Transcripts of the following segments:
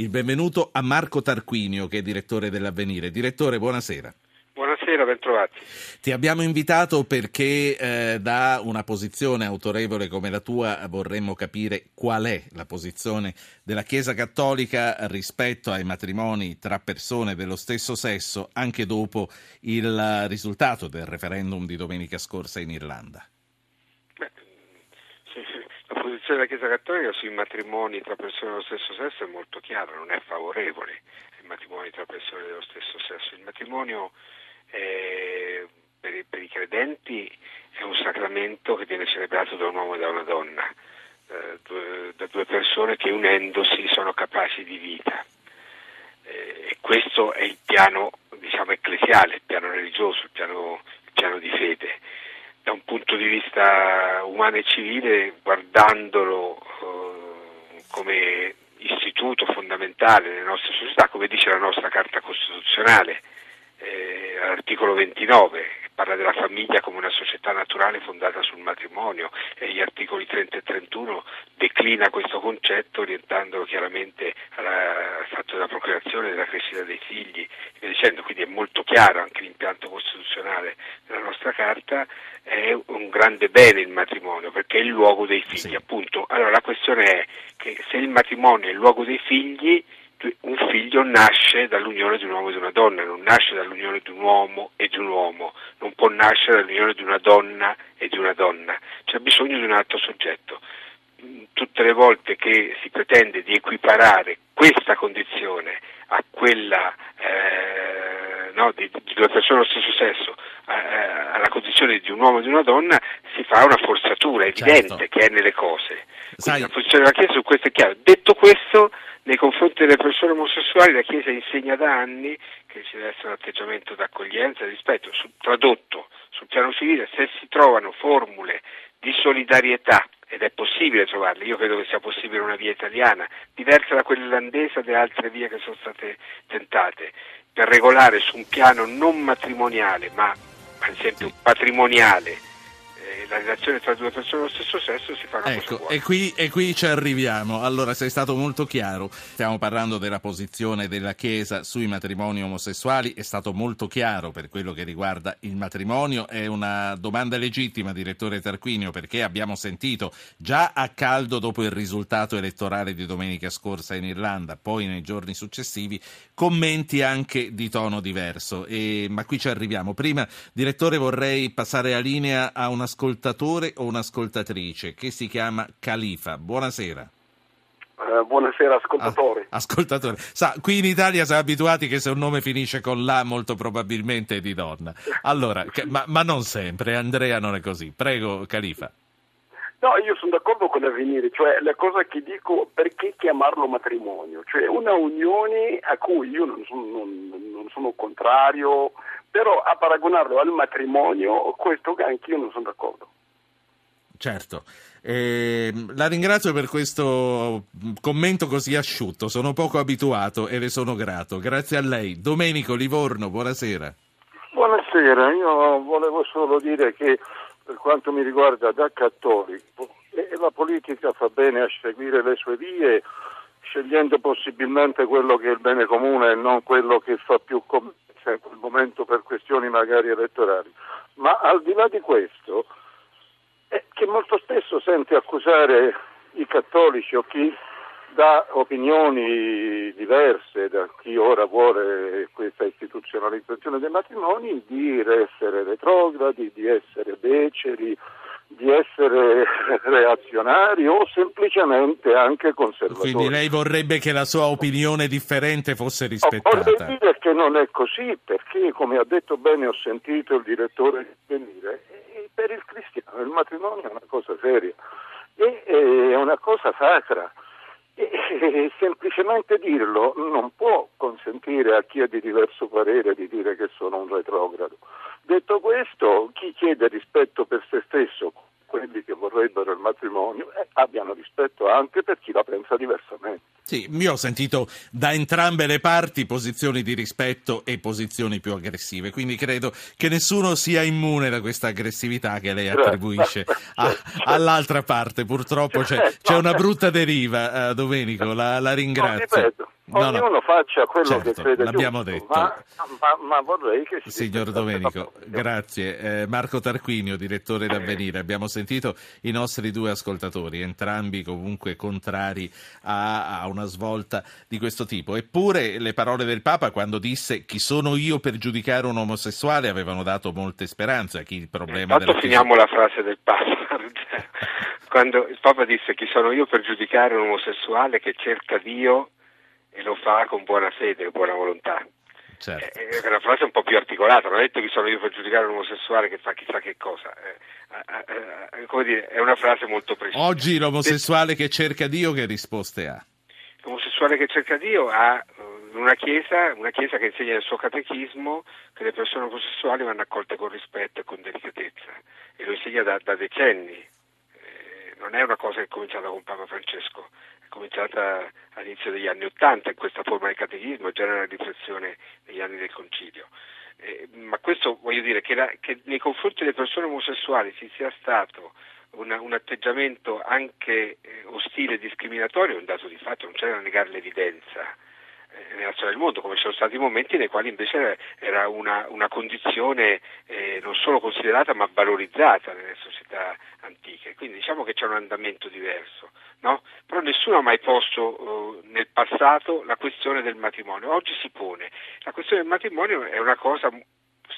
il benvenuto a Marco Tarquinio, che è direttore dell'Avvenire. Direttore, buonasera. Buonasera, bentrovati. Ti abbiamo invitato perché eh, da una posizione autorevole come la tua vorremmo capire qual è la posizione della Chiesa Cattolica rispetto ai matrimoni tra persone dello stesso sesso anche dopo il risultato del referendum di domenica scorsa in Irlanda. Posizione della Chiesa Cattolica sui matrimoni tra persone dello stesso sesso è molto chiara, non è favorevole ai matrimoni tra persone dello stesso sesso. Il matrimonio eh, per, i, per, i, credenti è un sacramento che viene celebrato da un uomo e da una donna, eh, due, da due persone che unendosi sono capaci di vita. Eh, e questo è il piano diciamo, ecclesiale, il piano religioso, il piano, il piano di fede. Da un punto di vista umano e civile, guardandolo eh, come istituto fondamentale nelle nostre società, come dice la nostra Carta Costituzionale, eh, all'articolo 29 che parla della famiglia come una società naturale fondata sul matrimonio e gli articoli 30 e 31 declina questo concetto orientandolo chiaramente alla, al fatto della procreazione della crescita dei figli e dicendo, quindi è molto chiaro anche l'impianto costituzionale della nostra carta, è un grande bene il matrimonio perché è il luogo dei figli sì. appunto. Allora la questione è che se il matrimonio è il luogo dei figli un figlio nasce dall'unione di un uomo e di una donna, non nasce dall'unione di un uomo e di un uomo, non può nascere dall'unione di una donna e di una donna, c'è bisogno di un altro soggetto. Tutte le volte che si pretende di equiparare questa condizione a quella eh, no, di, di, due persone dello stesso sesso, alla condizione di un uomo e di una donna, si fa una forzatura evidente certo. che è nelle cose. Quindi la posizione della Chiesa su questo è chiaro. Detto questo, nei confronti delle persone omosessuali la Chiesa insegna da anni che ci deve essere un atteggiamento d'accoglienza e rispetto, su, tradotto sul piano civile, se si trovano formule di solidarietà ed è possibile trovarle, io credo che sia possibile una via italiana, diversa da quella irlandese e da altre vie che sono state tentate, per regolare su un piano non matrimoniale, ma ad esempio patrimoniale, la relazione tra due persone dello stesso sesso si fa una ecco, cosa e qui, e qui ci arriviamo. Allora, sei stato molto chiaro. Stiamo parlando della posizione della Chiesa sui matrimoni omosessuali. È stato molto chiaro per quello che riguarda il matrimonio. È una domanda legittima, direttore Tarquinio, perché abbiamo sentito già a caldo dopo il risultato elettorale di domenica scorsa in Irlanda, poi nei giorni successivi, commenti anche di tono diverso. E, ma qui ci arriviamo. Prima, direttore, vorrei passare la linea a un ascoltatore o un'ascoltatrice che si chiama Califa. Buonasera. Uh, buonasera ascoltatore. Ah, ascoltatore. Sa, qui in Italia siamo abituati che se un nome finisce con la molto probabilmente è di donna. Allora, ma, ma, non sempre, Andrea non è così. Prego, Califa. No, io sono d'accordo con l'avvenire, cioè la cosa che dico perché chiamarlo matrimonio, cioè una unione a cui io non sono, non, non sono contrario, però a paragonarlo al matrimonio, questo anch'io non sono d'accordo. Certo. Eh, la ringrazio per questo commento così asciutto, sono poco abituato e le sono grato. Grazie a lei. Domenico Livorno, buonasera. Buonasera, io volevo solo dire che per quanto mi riguarda da cattolico la politica fa bene a seguire le sue vie scegliendo possibilmente quello che è il bene comune e non quello che fa più in quel momento per questioni magari elettorali. Ma al di là di questo, è che molto spesso sente accusare i cattolici o chi dà opinioni diverse da chi ora vuole questa istituzionalizzazione dei matrimoni di essere retrogradi, di essere beceri, di essere reazionari o semplicemente anche conservatori. Quindi lei vorrebbe che la sua opinione differente fosse rispettata? Vorrei dire che non è così, perché come ha detto bene ho sentito il direttore di venire, per il cristiano il matrimonio è una cosa seria, è una cosa sacra. E semplicemente dirlo non può consentire a chi è di diverso parere di dire che sono un retrogrado. Detto questo, chi chiede rispetto per se stesso, quelli che vorrebbero il matrimonio, eh, abbiano rispetto anche per chi la pensa diversamente. Sì, io ho sentito da entrambe le parti posizioni di rispetto e posizioni più aggressive, quindi credo che nessuno sia immune da questa aggressività che lei attribuisce a, all'altra parte. Purtroppo c'è, c'è, una brutta deriva, uh, Domenico, la, la ringrazio. No, ognuno no. faccia quello certo, che crede l'abbiamo giusto, detto. Ma, ma, ma, vorrei che si Signor Domenico, grazie. Eh, Marco Tarquinio, direttore d'Avvenire, abbiamo sentito i nostri due ascoltatori, entrambi comunque contrari a, a una svolta di questo tipo. Eppure le parole del Papa quando disse chi sono io per giudicare un omosessuale avevano dato molte speranze a chi il problema... Intanto finiamo la frase del Papa. quando il Papa disse chi sono io per giudicare un omosessuale che cerca Dio e lo fa con buona fede e buona volontà. Certo. È eh, una frase un po' più articolata, non ha detto chi sono io per giudicare un omosessuale che fa chissà che cosa. Eh, eh, come dire, è una frase molto precisa. Oggi l'omosessuale che cerca Dio che risposte ha? L'omosessuale che cerca Dio ha una chiesa, una chiesa che insegna nel suo catechismo che le persone omosessuali vanno accolte con rispetto e con delicatezza e lo insegna da, da decenni non è una cosa che è cominciata con Papa Francesco, è cominciata all'inizio degli anni Ottanta in questa forma di catechismo, già nella riflessione negli anni del Concilio. Eh, ma questo voglio dire che, la, che, nei confronti delle persone omosessuali ci sia stato una, un atteggiamento anche eh, ostile e discriminatorio è un dato di fatto, non c'è da negare l'evidenza nelle nazioni del mondo, come ci sono stati momenti nei quali invece era una, una condizione eh, non solo considerata ma valorizzata nelle società antiche. Quindi diciamo che c'è un andamento diverso, no? però nessuno ha mai posto eh, nel passato la questione del matrimonio, oggi si pone. La questione del matrimonio è una cosa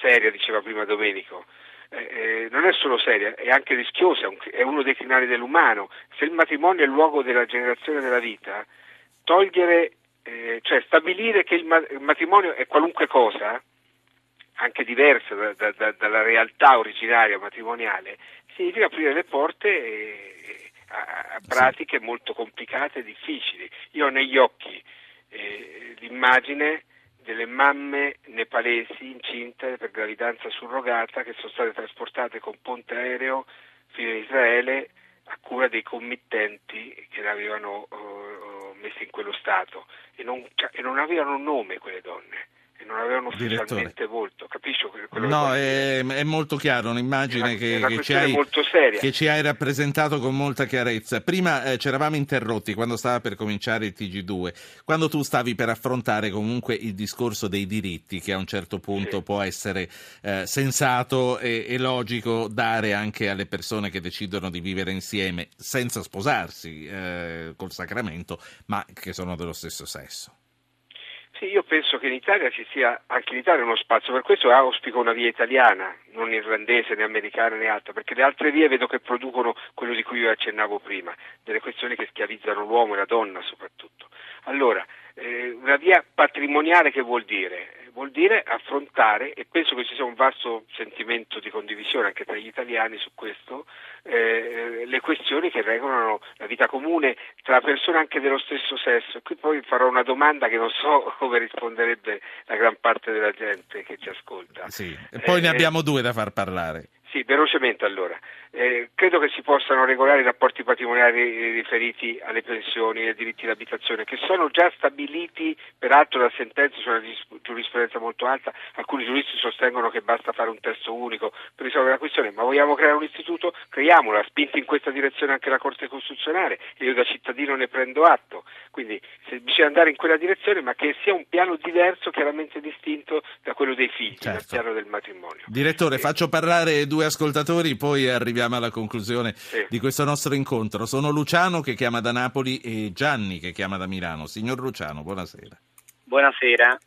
seria, diceva prima Domenico. Eh, eh non è solo seria, è anche rischiosa, è uno dei crinali dell'umano. Se il matrimonio è il luogo della generazione della vita, togliere eh, cioè stabilire che il, matrimonio è qualunque cosa, anche diversa da, da, da, dalla realtà originaria matrimoniale, significa aprire le porte eh, a, a, pratiche molto complicate e difficili. Io ho negli occhi eh, l'immagine delle mamme nepalesi incinte per gravidanza surrogata che sono state trasportate con ponte aereo fino in Israele a cura dei committenti che le avevano uh, messe in quello stato e non, e non avevano nome quelle donne e non avevano ufficialmente volto, capisci quello No, è, è, molto chiaro, un'immagine che, che, ci hai, che, ci hai, rappresentato con molta chiarezza. Prima eh, ci eravamo interrotti quando stava per cominciare il TG2, quando tu stavi per affrontare comunque il discorso dei diritti che a un certo punto sì. può essere eh, sensato e, e, logico dare anche alle persone che decidono di vivere insieme senza sposarsi eh, col sacramento, ma che sono dello stesso sesso. Sì, io penso che in Italia ci sia anche in Italia uno spazio, per questo auspico una via italiana, non irlandese né americana né altra, perché le altre vie vedo che producono quello di cui io accennavo prima, delle questioni che schiavizzano l'uomo e la donna soprattutto. Allora, eh, una via patrimoniale che vuol dire? Vuol dire affrontare, e penso che ci sia un vasto sentimento di condivisione anche tra gli italiani su questo, eh, le questioni che regolano la vita comune tra persone anche dello stesso sesso. Qui poi farò una domanda che non so come risponderebbe la gran parte della gente che ci ascolta. Sì. E poi eh, ne abbiamo due da far parlare. Sì, velocemente allora. Eh, credo che si possano regolare i rapporti patrimoniali riferiti alle pensioni e ai diritti d'abitazione, che sono già stabiliti peraltro da sentenze su una giurisprudenza molto alta. Alcuni giuristi sostengono che basta fare un testo unico per risolvere la questione, ma vogliamo creare un istituto? Creiamolo, ha spinto in questa direzione anche la Corte Costituzionale e io da cittadino ne prendo atto. Quindi se bisogna andare in quella direzione, ma che sia un piano diverso, chiaramente distinto da quello dei figli, certo. dal piano del matrimonio. Direttore, e... faccio parlare due ascoltatori, poi arriviamo alla conclusione sì. di questo nostro incontro. Sono Luciano che chiama da Napoli e Gianni che chiama da Milano. Signor Luciano, buonasera. Buonasera.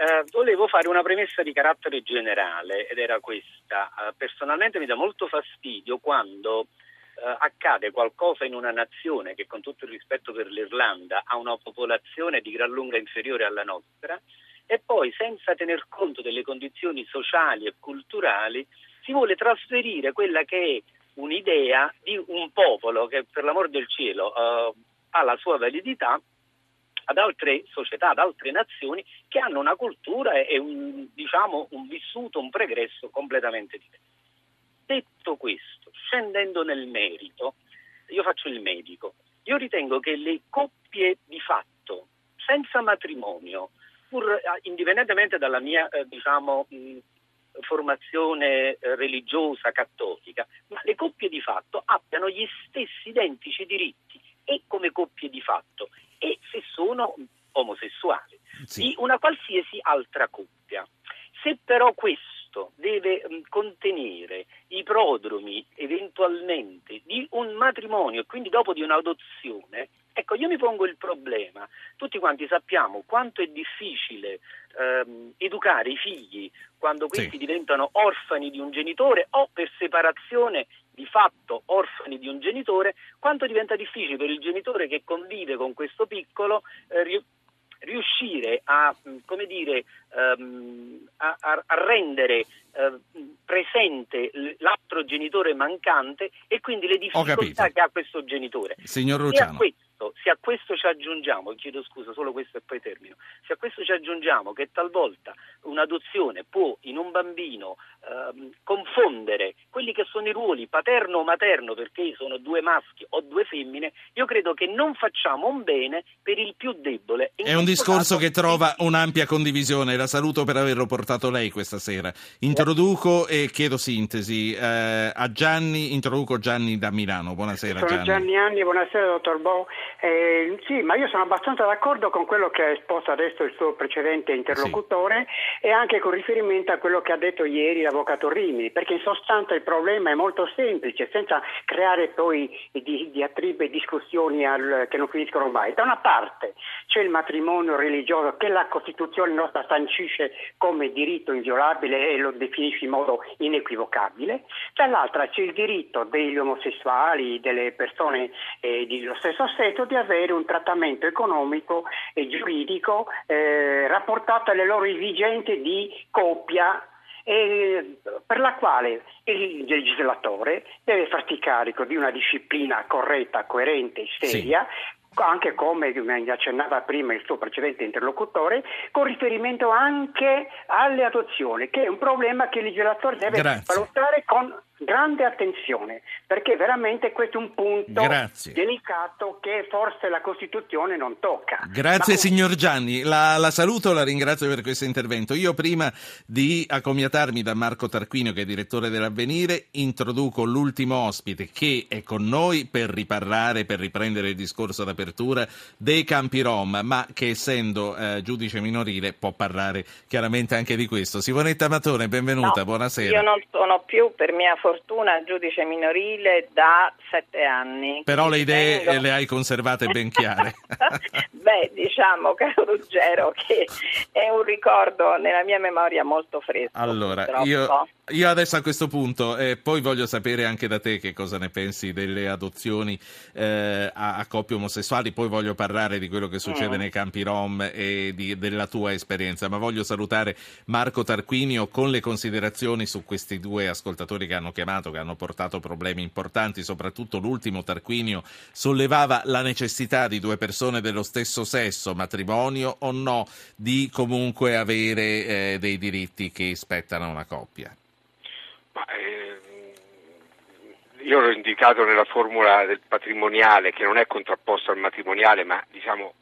Eh, volevo fare una premessa di carattere generale ed era questa. Eh, personalmente mi dà molto fastidio quando eh, accade qualcosa in una nazione che con tutto il rispetto per l'Irlanda ha una popolazione di gran lunga inferiore alla nostra e poi senza tener conto delle condizioni sociali e culturali si vuole trasferire quella che è un'idea di un popolo che per l'amor del cielo eh, ha la sua validità ad altre società, ad altre nazioni che hanno una cultura e un, diciamo, un vissuto, un pregresso completamente diverso. Detto questo, scendendo nel merito, io faccio il medico, io ritengo che le coppie di fatto, senza matrimonio, pur eh, indipendentemente dalla mia eh, diciamo, mh, formazione eh, religiosa cattolica, ma le coppie di fatto abbiano gli stessi identici diritti e come coppie di fatto e se sono omosessuali, sì. di una qualsiasi altra coppia. Se però questo deve mh, contenere i prodromi eventualmente di un matrimonio e quindi dopo di un'adozione, ecco io mi pongo il problema, quanti sappiamo quanto è difficile ehm, educare i figli quando questi sì. diventano orfani di un genitore o per separazione di fatto orfani di un genitore, quanto diventa difficile per il genitore che convive con questo piccolo eh, riuscire a, come dire, um, a, a, rendere uh, presente l'altro genitore mancante e quindi le difficoltà che ha questo genitore. Signor Luciano. E a questo, se a questo ci aggiungiamo, chiedo scusa, solo questo e poi termino, se a questo ci aggiungiamo che talvolta un'adozione può in un bambino ehm, confondere quelli che sono i ruoli paterno o materno perché sono due maschi o due femmine, io credo che non facciamo un bene per il più debole. In È un discorso caso, che trova un'ampia condivisione, la saluto per averlo portato lei questa sera. Introduco e chiedo sintesi eh, a Gianni, introduco Gianni da Milano. Buonasera sono Gianni. Gianni Anni, buonasera dottor Bo. Eh, sì, ma io sono abbastanza d'accordo con quello che ha esposto adesso il suo precedente interlocutore sì. E anche con riferimento a quello che ha detto ieri l'avvocato Rimini, perché in sostanza il problema è molto semplice, senza creare poi di, diatribe e discussioni al, che non finiscono mai. Da una parte c'è il matrimonio religioso che la Costituzione nostra sancisce come diritto inviolabile e lo definisce in modo inequivocabile, dall'altra c'è il diritto degli omosessuali, delle persone eh, dello stesso sesso di avere un trattamento economico e giuridico eh, rapportato alle loro esigenze di coppia eh, per la quale il legislatore deve farsi carico di una disciplina corretta, coerente e seria, sì anche come accennava prima il suo precedente interlocutore, con riferimento anche alle adozioni, che è un problema che il legislatore deve Grazie. valutare con grande attenzione, perché veramente questo è un punto Grazie. delicato che forse la Costituzione non tocca. Grazie Ma... signor Gianni, la, la saluto e la ringrazio per questo intervento. Io prima di accomiatarmi da Marco Tarquinio, che è direttore dell'Avvenire, introduco l'ultimo ospite che è con noi per riparlare, per riprendere il discorso d'apertura dei campi Rom, ma che essendo eh, giudice minorile può parlare chiaramente anche di questo. Simonetta Matone, benvenuta, no, buonasera. Io non sono più per mia fortuna fortuna giudice minorile da sette anni. Però le idee tengo... le hai conservate ben chiare. Beh, diciamo, caro Ruggero, che è un ricordo nella mia memoria molto fresco. Allora, io, io, adesso a questo punto, eh, poi voglio sapere anche da te che cosa ne pensi delle adozioni eh, a, a, coppie omosessuali, poi voglio parlare di quello che succede mm. nei campi Rom e di, della tua esperienza, ma voglio salutare Marco Tarquinio con le considerazioni su questi due ascoltatori che hanno chiamato, che hanno portato problemi importanti, soprattutto l'ultimo Tarquinio sollevava la necessità di due persone dello stesso sesso, matrimonio o no, di comunque avere eh, dei diritti che spettano a una coppia. Ma, eh, io l'ho indicato nella formula del patrimoniale che non è contrapposto al matrimoniale, ma diciamo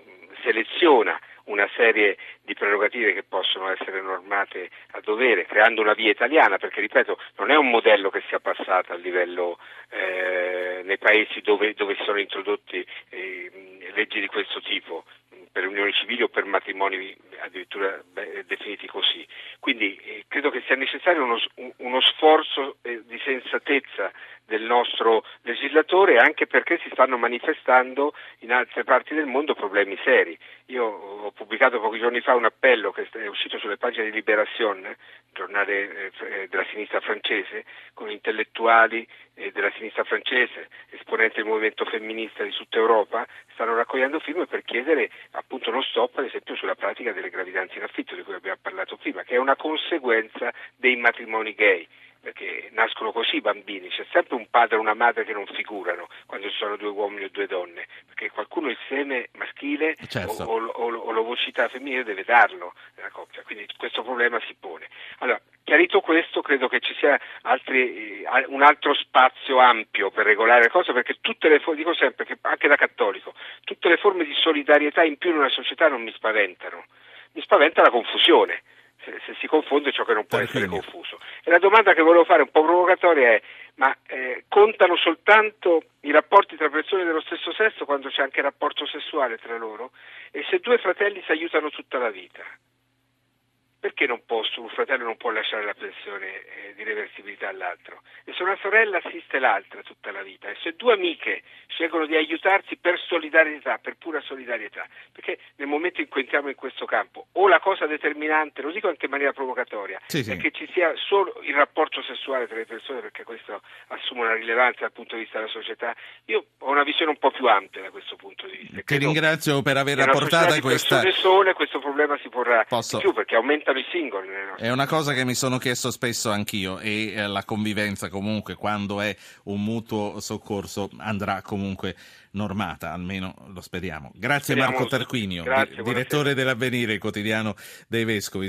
seleziona una serie di prerogative che possono essere normate a dovere, creando una via italiana, perché ripeto, non è un modello che sia passato a livello eh, nei paesi dove, dove sono introdotti eh, leggi di questo tipo per unioni civili o per matrimoni addirittura beh, definiti così. Quindi eh, credo che sia necessario uno, uno sforzo eh, di sensatezza del nostro legislatore anche perché si stanno manifestando in altre parti del mondo problemi seri. Io ho pubblicato pochi giorni fa un appello che è uscito sulle pagine di Liberation, giornale eh, della sinistra francese, con intellettuali eh, della sinistra francese, esponenti del movimento femminista di tutta Europa, stanno raccogliendo firme per chiedere appunto lo stop ad esempio sulla pratica delle gravidanze in affitto di cui abbiamo parlato prima, che è una conseguenza dei matrimoni gay perché nascono così i bambini, c'è sempre un padre e una madre che non figurano quando ci sono due uomini o due donne, perché qualcuno il seme maschile certo. o, o, o, l'ovocità femminile deve darlo nella coppia, quindi questo problema si pone. Allora, chiarito questo, credo che ci sia altri, eh, un altro spazio ampio per regolare le cose, perché tutte le forme, dico sempre, che anche da cattolico, tutte le forme di solidarietà in più in una società non mi spaventano, mi spaventa la confusione se, se, si confonde ciò che non può essere confuso. E la domanda che volevo fare un po' provocatoria è, ma eh, contano soltanto i rapporti tra persone dello stesso sesso quando c'è anche rapporto sessuale tra loro? E se due fratelli si aiutano tutta la vita? Perché non posso, un fratello non può lasciare la pensione eh, di reversibilità all'altro? E se una sorella assiste l'altra tutta la vita, e se due amiche scelgono di aiutarsi per solidarietà, per pura solidarietà, perché nel momento in cui entriamo in questo campo, o la cosa determinante, lo dico anche in maniera provocatoria, sì, sì. è che ci sia solo il rapporto sessuale tra le persone, perché questo assume una rilevanza dal punto di vista della società, io ho una visione un po' più ampia da questo punto di vista. Ti ringrazio per aver rapportato questa... sole questo problema si porrà Posso... più, perché aumenta aumentano i singoli. È una cosa che mi sono chiesto spesso anch'io e eh, la convivenza comunque quando è un mutuo soccorso andrà comunque normata, almeno lo speriamo. Grazie speriamo Marco Tarquinio, Grazie, direttore dell'Avvenire, quotidiano dei Vescovi.